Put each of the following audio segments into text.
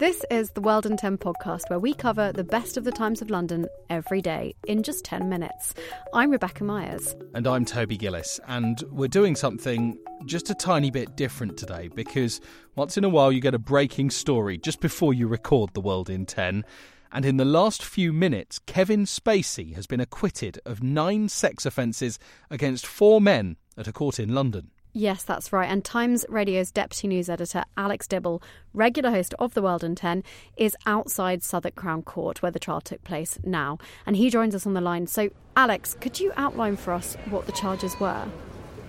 This is the World in 10 podcast, where we cover the best of the times of London every day in just 10 minutes. I'm Rebecca Myers. And I'm Toby Gillis. And we're doing something just a tiny bit different today because once in a while you get a breaking story just before you record the World in 10. And in the last few minutes, Kevin Spacey has been acquitted of nine sex offences against four men at a court in London. Yes, that's right. And Times Radio's deputy news editor, Alex Dibble, regular host of The World in 10, is outside Southwark Crown Court where the trial took place now. And he joins us on the line. So, Alex, could you outline for us what the charges were?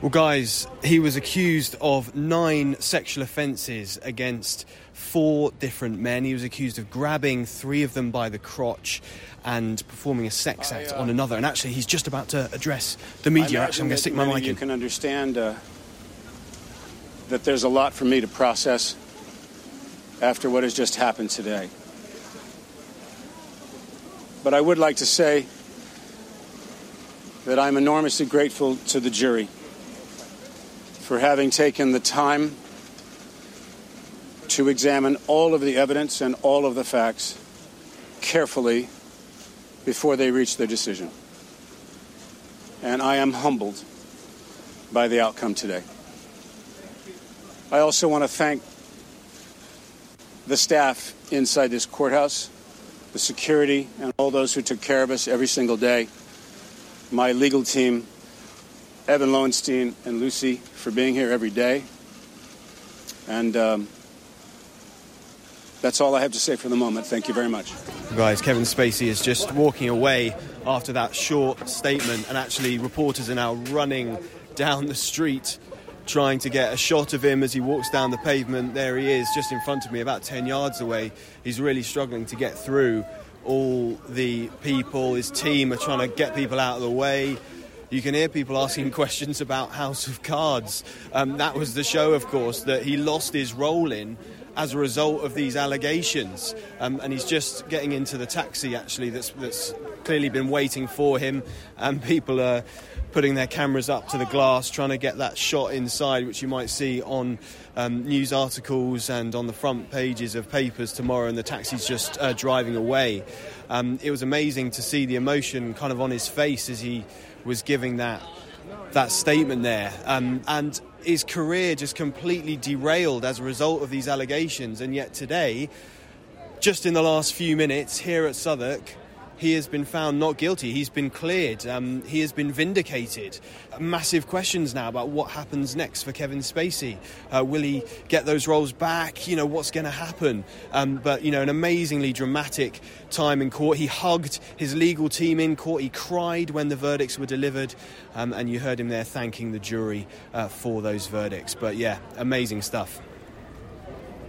Well, guys, he was accused of nine sexual offences against four different men. He was accused of grabbing three of them by the crotch and performing a sex act I, uh, on another. And actually, he's just about to address the media. Actually, I'm going to stick my mic in. You can understand. Uh that there's a lot for me to process after what has just happened today. But I would like to say that I'm enormously grateful to the jury for having taken the time to examine all of the evidence and all of the facts carefully before they reach their decision. And I am humbled by the outcome today. I also want to thank the staff inside this courthouse, the security, and all those who took care of us every single day. My legal team, Evan Lowenstein and Lucy, for being here every day. And um, that's all I have to say for the moment. Thank you very much. Guys, Kevin Spacey is just walking away after that short statement, and actually, reporters are now running down the street trying to get a shot of him as he walks down the pavement. There he is, just in front of me, about 10 yards away. He's really struggling to get through all the people. His team are trying to get people out of the way. You can hear people asking questions about House of Cards. Um, that was the show, of course, that he lost his role in as a result of these allegations. Um, and he's just getting into the taxi, actually, that's, that's clearly been waiting for him. And people are putting their cameras up to the glass, trying to get that shot inside, which you might see on um, news articles and on the front pages of papers tomorrow. And the taxi's just uh, driving away. Um, it was amazing to see the emotion kind of on his face as he was giving that that statement there. Um, and his career just completely derailed as a result of these allegations. And yet today, just in the last few minutes here at Southwark, he has been found not guilty. He's been cleared. Um, he has been vindicated. Massive questions now about what happens next for Kevin Spacey. Uh, will he get those roles back? You know, what's going to happen? Um, but, you know, an amazingly dramatic time in court. He hugged his legal team in court. He cried when the verdicts were delivered. Um, and you heard him there thanking the jury uh, for those verdicts. But yeah, amazing stuff.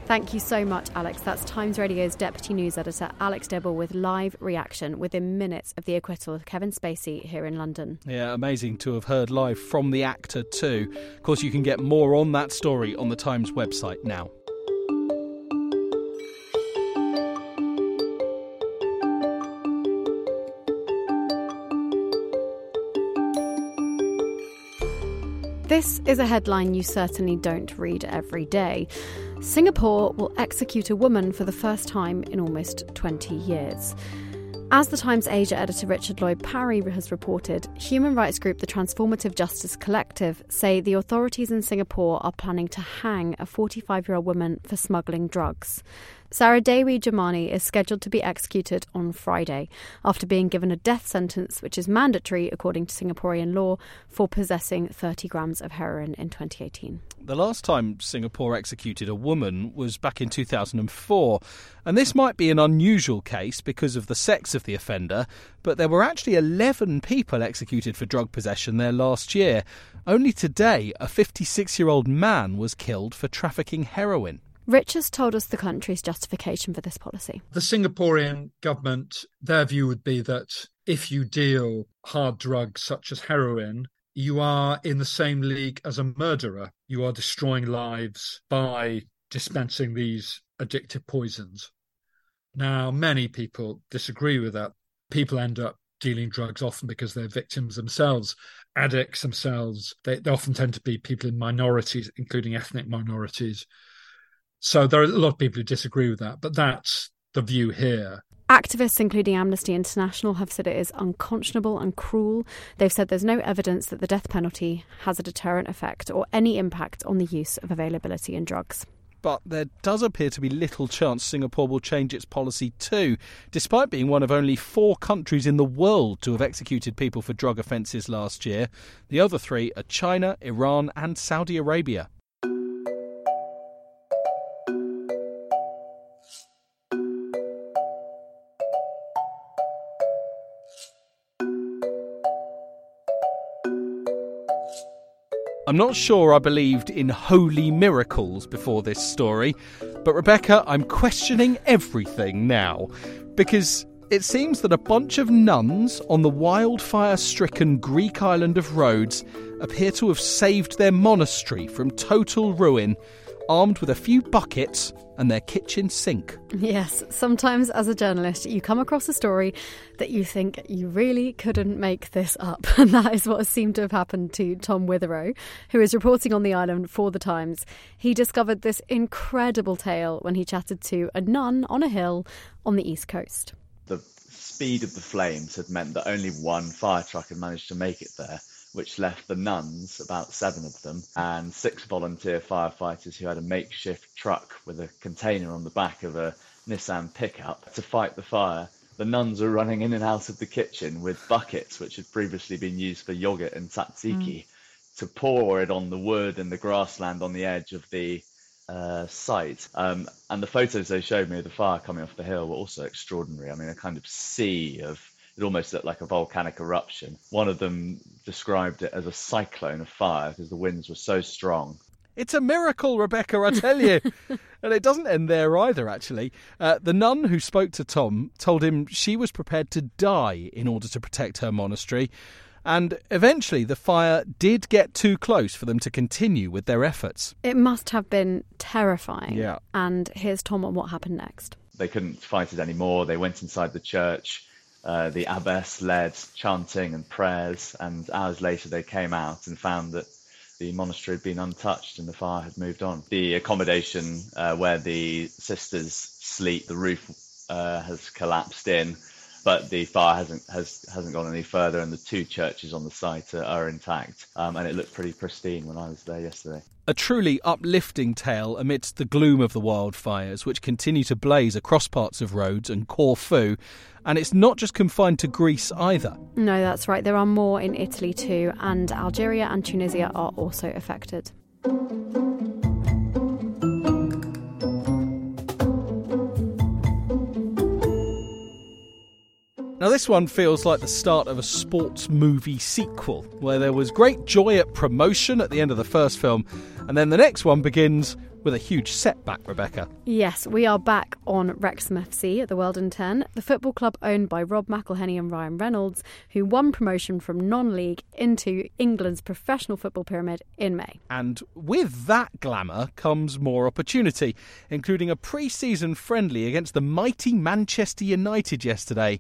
Thank you so much, Alex. That's Times Radio's deputy news editor, Alex Dibble, with live reaction within minutes of the acquittal of Kevin Spacey here in London. Yeah, amazing to have heard live from the actor, too. Of course, you can get more on that story on the Times website now. This is a headline you certainly don't read every day. Singapore will execute a woman for the first time in almost 20 years. As the Times Asia editor Richard Lloyd Parry has reported, human rights group the Transformative Justice Collective say the authorities in Singapore are planning to hang a 45 year old woman for smuggling drugs. Saridewi Djamani is scheduled to be executed on Friday after being given a death sentence, which is mandatory according to Singaporean law, for possessing 30 grams of heroin in 2018. The last time Singapore executed a woman was back in 2004, and this might be an unusual case because of the sex of the offender, but there were actually 11 people executed for drug possession there last year. Only today, a 56 year old man was killed for trafficking heroin. Rich has told us the country's justification for this policy. The Singaporean government, their view would be that if you deal hard drugs such as heroin, you are in the same league as a murderer. You are destroying lives by dispensing these addictive poisons. Now, many people disagree with that. People end up dealing drugs often because they're victims themselves, addicts themselves. They, they often tend to be people in minorities, including ethnic minorities so there are a lot of people who disagree with that, but that's the view here. Activists, including Amnesty International, have said it is unconscionable and cruel. They've said there's no evidence that the death penalty has a deterrent effect or any impact on the use of availability in drugs. But there does appear to be little chance Singapore will change its policy too, despite being one of only four countries in the world to have executed people for drug offences last year. The other three are China, Iran, and Saudi Arabia. I'm not sure I believed in holy miracles before this story, but Rebecca, I'm questioning everything now. Because it seems that a bunch of nuns on the wildfire stricken Greek island of Rhodes appear to have saved their monastery from total ruin armed with a few buckets and their kitchen sink. Yes, sometimes as a journalist, you come across a story that you think you really couldn't make this up. And that is what seemed to have happened to Tom Witherow, who is reporting on the island for The Times. He discovered this incredible tale when he chatted to a nun on a hill on the east coast. The speed of the flames had meant that only one fire truck had managed to make it there which left the nuns, about seven of them, and six volunteer firefighters who had a makeshift truck with a container on the back of a Nissan pickup to fight the fire. The nuns were running in and out of the kitchen with buckets, which had previously been used for yogurt and tzatziki, mm. to pour it on the wood and the grassland on the edge of the uh, site. Um, and the photos they showed me of the fire coming off the hill were also extraordinary. I mean, a kind of sea of it almost looked like a volcanic eruption. One of them described it as a cyclone of fire because the winds were so strong. It's a miracle, Rebecca, I tell you. and it doesn't end there either, actually. Uh, the nun who spoke to Tom told him she was prepared to die in order to protect her monastery. And eventually, the fire did get too close for them to continue with their efforts. It must have been terrifying. Yeah. And here's Tom on what happened next. They couldn't fight it anymore. They went inside the church. Uh, the abbess led chanting and prayers, and hours later they came out and found that the monastery had been untouched and the fire had moved on. The accommodation uh, where the sisters sleep, the roof uh, has collapsed in, but the fire hasn't has hasn't gone any further, and the two churches on the site are, are intact. Um, and it looked pretty pristine when I was there yesterday. A truly uplifting tale amidst the gloom of the wildfires, which continue to blaze across parts of Rhodes and Corfu. And it's not just confined to Greece either. No, that's right. There are more in Italy too, and Algeria and Tunisia are also affected. Now, this one feels like the start of a sports movie sequel, where there was great joy at promotion at the end of the first film, and then the next one begins with a huge setback, Rebecca. Yes, we are back on Wrexham FC at the World in 10, the football club owned by Rob McElhenney and Ryan Reynolds, who won promotion from non league into England's professional football pyramid in May. And with that glamour comes more opportunity, including a pre season friendly against the mighty Manchester United yesterday.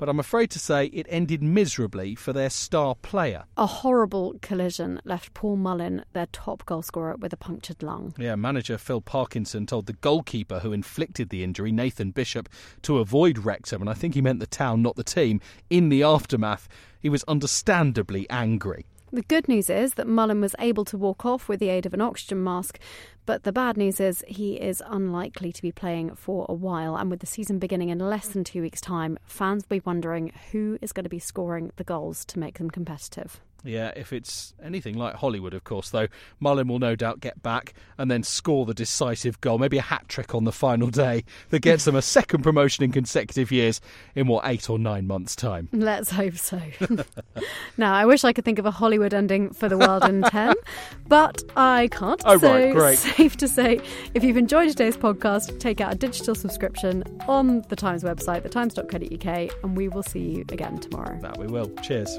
But I'm afraid to say it ended miserably for their star player. A horrible collision left Paul Mullin, their top goalscorer, with a punctured lung. Yeah, manager Phil Parkinson told the goalkeeper who inflicted the injury, Nathan Bishop, to avoid Wrexham, and I think he meant the town, not the team, in the aftermath. He was understandably angry. The good news is that Mullin was able to walk off with the aid of an oxygen mask, but the bad news is he is unlikely to be playing for a while. And with the season beginning in less than two weeks' time, fans will be wondering who is going to be scoring the goals to make them competitive. Yeah, if it's anything like Hollywood, of course, though, Mullin will no doubt get back and then score the decisive goal, maybe a hat trick on the final day that gets them a second promotion in consecutive years in what, eight or nine months' time. Let's hope so. now, I wish I could think of a Hollywood ending for the world in 10, but I can't. Oh, so right, great. safe to say, if you've enjoyed today's podcast, take out a digital subscription on the Times website, thetimes.co.uk, and we will see you again tomorrow. That we will. Cheers.